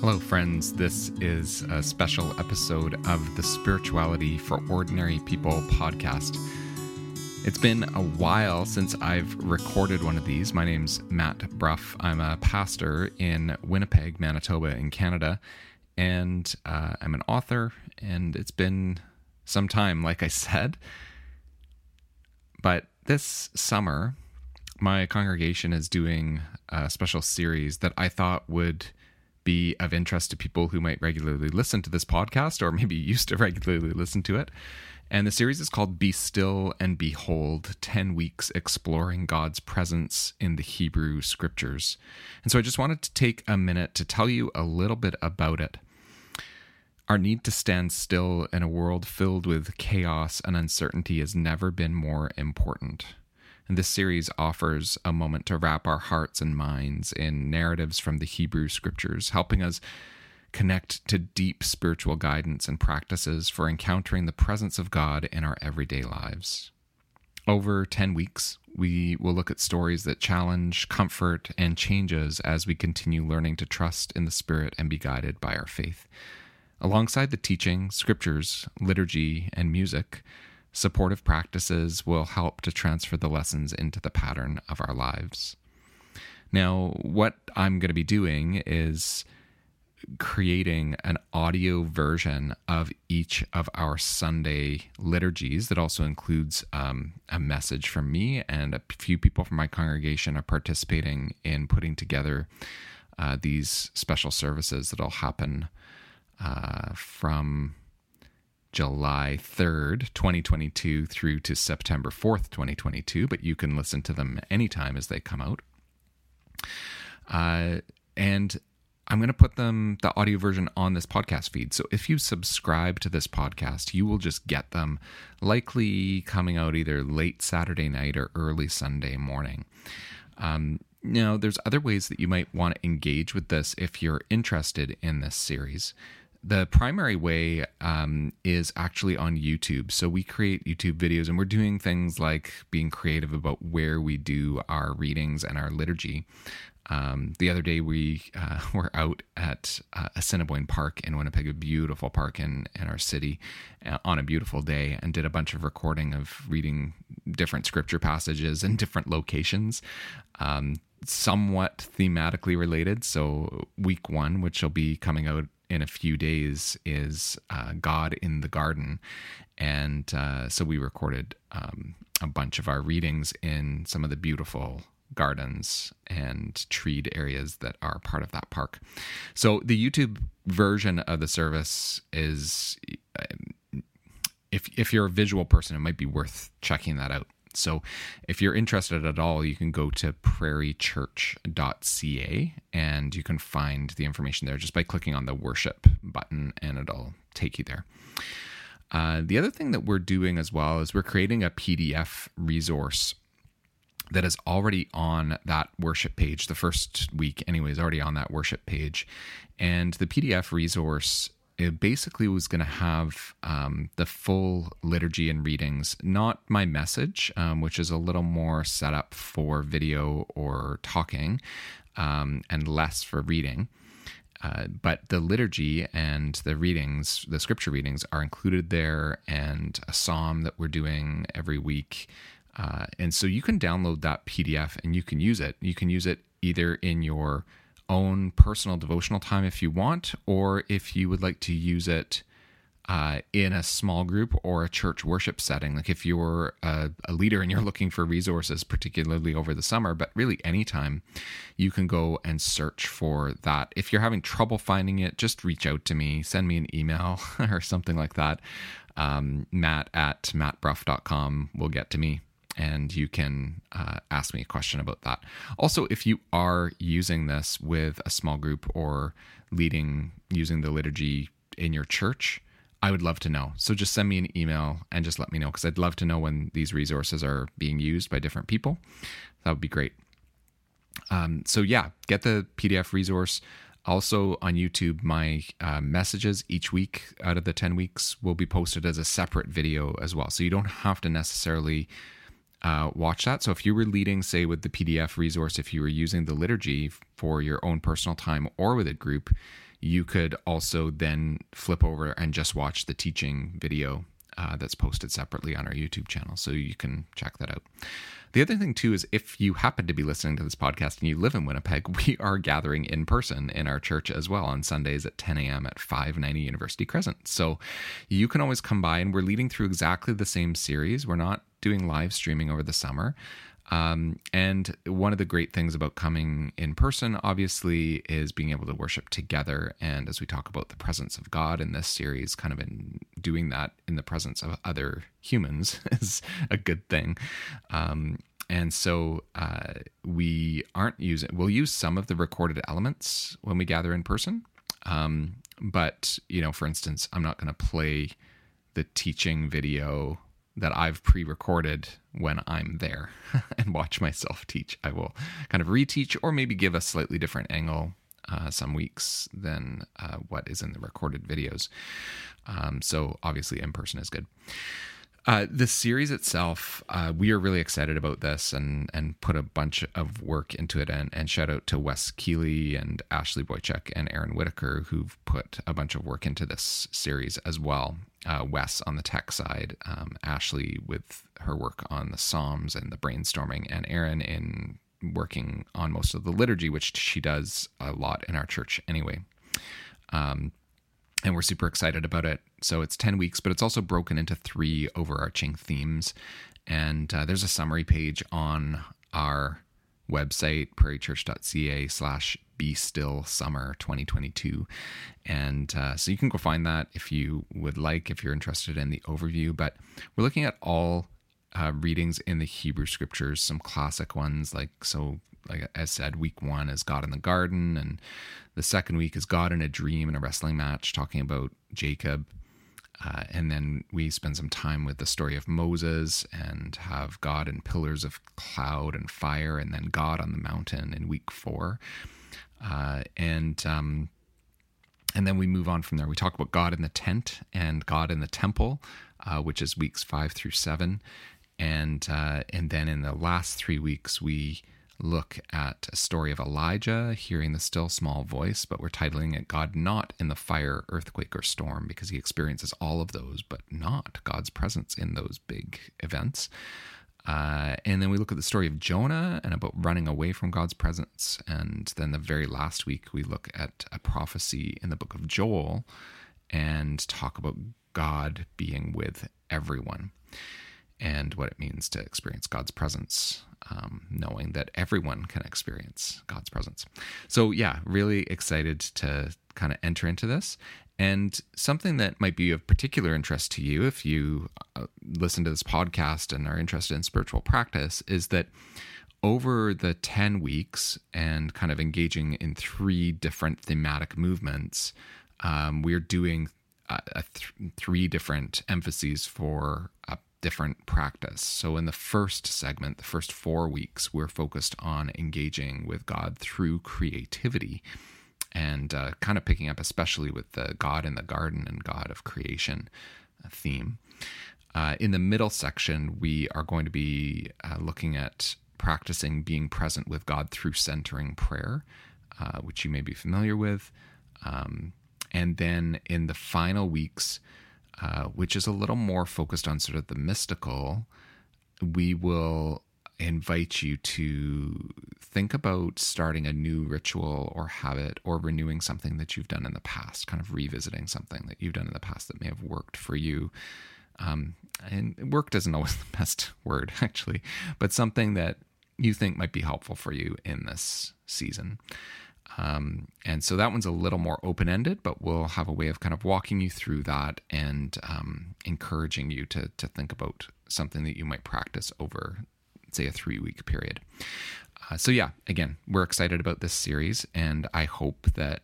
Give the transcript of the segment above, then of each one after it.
Hello, friends. This is a special episode of the Spirituality for Ordinary People podcast. It's been a while since I've recorded one of these. My name's Matt Brough. I'm a pastor in Winnipeg, Manitoba, in Canada, and uh, I'm an author, and it's been some time, like I said. But this summer, my congregation is doing a special series that I thought would be of interest to people who might regularly listen to this podcast or maybe used to regularly listen to it. And the series is called Be Still and Behold 10 Weeks Exploring God's Presence in the Hebrew Scriptures. And so I just wanted to take a minute to tell you a little bit about it. Our need to stand still in a world filled with chaos and uncertainty has never been more important. And this series offers a moment to wrap our hearts and minds in narratives from the Hebrew scriptures, helping us connect to deep spiritual guidance and practices for encountering the presence of God in our everyday lives. Over 10 weeks, we will look at stories that challenge, comfort, and change us as we continue learning to trust in the Spirit and be guided by our faith. Alongside the teaching, scriptures, liturgy, and music, supportive practices will help to transfer the lessons into the pattern of our lives. Now, what I'm going to be doing is creating an audio version of each of our Sunday liturgies that also includes um, a message from me, and a few people from my congregation are participating in putting together uh, these special services that'll happen uh, from July 3rd, 2022 through to September 4th, 2022, but you can listen to them anytime as they come out. Uh, and I'm going to put them, the audio version, on this podcast feed. So if you subscribe to this podcast, you will just get them likely coming out either late Saturday night or early Sunday morning. Um, now, there's other ways that you might want to engage with this if you're interested in this series the primary way um, is actually on YouTube. So we create YouTube videos and we're doing things like being creative about where we do our readings and our liturgy. Um, the other day we uh, were out at uh, Assiniboine Park in Winnipeg, a beautiful park in, in our city, uh, on a beautiful day, and did a bunch of recording of reading different scripture passages in different locations. Um, somewhat thematically related. So, week one, which will be coming out in a few days is uh, God in the Garden. And uh, so we recorded um, a bunch of our readings in some of the beautiful gardens and treed areas that are part of that park. So the YouTube version of the service is. If, if you're a visual person, it might be worth checking that out. So if you're interested at all, you can go to prairiechurch.ca and you can find the information there just by clicking on the worship button and it'll take you there. Uh, the other thing that we're doing as well is we're creating a PDF resource that is already on that worship page. The first week, anyway, is already on that worship page. And the PDF resource it basically was going to have um, the full liturgy and readings, not my message, um, which is a little more set up for video or talking um, and less for reading. Uh, but the liturgy and the readings, the scripture readings, are included there, and a psalm that we're doing every week. Uh, and so you can download that PDF and you can use it. You can use it either in your own personal devotional time if you want, or if you would like to use it uh, in a small group or a church worship setting. Like if you're a, a, leader and you're looking for resources, particularly over the summer, but really anytime, you can go and search for that. If you're having trouble finding it, just reach out to me, send me an email or something like that. Um, Matt at mattbrough.com will get to me and you can uh, ask me a question about that. Also, if you are using this with a small group or leading using the liturgy in your church, I would love to know. So just send me an email and just let me know because I'd love to know when these resources are being used by different people. That would be great. Um, so, yeah, get the PDF resource. Also on YouTube, my uh, messages each week out of the 10 weeks will be posted as a separate video as well. So you don't have to necessarily uh, watch that. So if you were leading, say, with the PDF resource, if you were using the liturgy for your own personal time or with a group, you could also then flip over and just watch the teaching video uh, that's posted separately on our YouTube channel. So you can check that out. The other thing, too, is if you happen to be listening to this podcast and you live in Winnipeg, we are gathering in person in our church as well on Sundays at 10 a.m. at 590 University Crescent. So you can always come by, and we're leading through exactly the same series. We're not doing live streaming over the summer. Um, and one of the great things about coming in person, obviously, is being able to worship together. And as we talk about the presence of God in this series, kind of in doing that in the presence of other humans is a good thing. Um, and so uh, we aren't using, we'll use some of the recorded elements when we gather in person. Um, but, you know, for instance, I'm not going to play the teaching video that I've pre recorded when I'm there and watch myself teach. I will kind of reteach or maybe give a slightly different angle uh, some weeks than uh, what is in the recorded videos. Um, so obviously, in person is good. Uh, the series itself, uh, we are really excited about this and and put a bunch of work into it. And, and shout out to Wes Keeley and Ashley Boychuk and Erin Whitaker, who've put a bunch of work into this series as well. Uh, Wes on the tech side, um, Ashley with her work on the Psalms and the brainstorming, and Erin in working on most of the liturgy, which she does a lot in our church anyway. Um, and we're super excited about it. So it's 10 weeks, but it's also broken into three overarching themes. And uh, there's a summary page on our website, prairiechurch.ca slash be still summer 2022. And uh, so you can go find that if you would like, if you're interested in the overview. But we're looking at all uh, readings in the Hebrew scriptures, some classic ones like so like I said, week one is God in the garden, and the second week is God in a dream in a wrestling match, talking about Jacob. Uh, and then we spend some time with the story of Moses and have God in pillars of cloud and fire, and then God on the mountain in week four. Uh, and um, and then we move on from there. We talk about God in the tent and God in the temple, uh, which is weeks five through seven, and uh, and then in the last three weeks we look at a story of Elijah hearing the still small voice, but we're titling it God Not in the Fire, Earthquake, or Storm because he experiences all of those, but not God's presence in those big events. Uh, and then we look at the story of Jonah and about running away from God's presence. And then the very last week, we look at a prophecy in the book of Joel and talk about God being with everyone and what it means to experience God's presence, um, knowing that everyone can experience God's presence. So, yeah, really excited to kind of enter into this. And something that might be of particular interest to you if you uh, listen to this podcast and are interested in spiritual practice is that over the 10 weeks and kind of engaging in three different thematic movements, um, we're doing uh, th- three different emphases for a different practice. So, in the first segment, the first four weeks, we're focused on engaging with God through creativity and uh, kind of picking up, especially with the God in the garden and God of creation uh, theme. Uh, in the middle section, we are going to be uh, looking at practicing being present with God through centering prayer, uh, which you may be familiar with. Um, and then in the final weeks, uh, which is a little more focused on sort of the mystical, we will invite you to think about starting a new ritual or habit or renewing something that you've done in the past, kind of revisiting something that you've done in the past that may have worked for you. Um, and worked isn't always the best word, actually, but something that you think might be helpful for you in this season. Um, and so that one's a little more open ended, but we'll have a way of kind of walking you through that and um, encouraging you to, to think about something that you might practice over, say, a three week period. Uh, so, yeah, again, we're excited about this series, and I hope that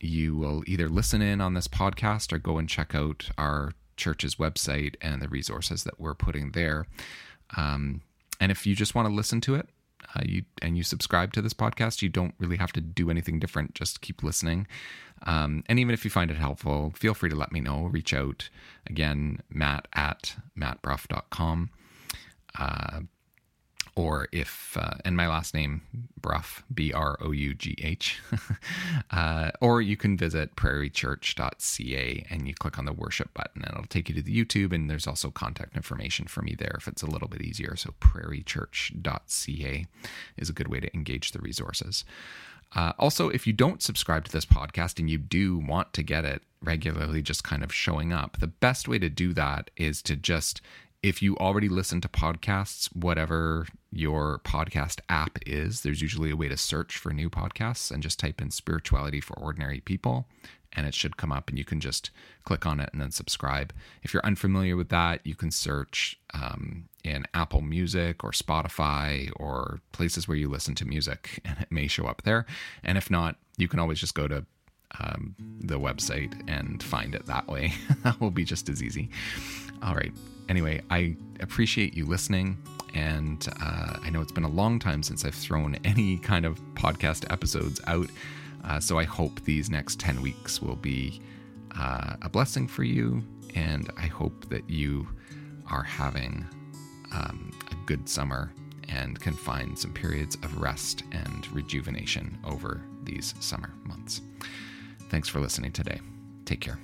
you will either listen in on this podcast or go and check out our church's website and the resources that we're putting there. Um, and if you just want to listen to it, uh, you and you subscribe to this podcast, you don't really have to do anything different. Just keep listening. Um, and even if you find it helpful, feel free to let me know. Reach out again, matt at mattbrough.com. Uh, or if, uh, and my last name, Brough, B R O U G H. uh, or you can visit prairiechurch.ca and you click on the worship button and it'll take you to the YouTube. And there's also contact information for me there if it's a little bit easier. So prairiechurch.ca is a good way to engage the resources. Uh, also, if you don't subscribe to this podcast and you do want to get it regularly, just kind of showing up, the best way to do that is to just if you already listen to podcasts, whatever your podcast app is, there's usually a way to search for new podcasts and just type in spirituality for ordinary people and it should come up and you can just click on it and then subscribe. If you're unfamiliar with that, you can search um, in Apple Music or Spotify or places where you listen to music and it may show up there. And if not, you can always just go to um, the website and find it that way. that will be just as easy. All right anyway, I appreciate you listening. And uh, I know it's been a long time since I've thrown any kind of podcast episodes out. Uh, so I hope these next 10 weeks will be uh, a blessing for you. And I hope that you are having um, a good summer and can find some periods of rest and rejuvenation over these summer months. Thanks for listening today. Take care.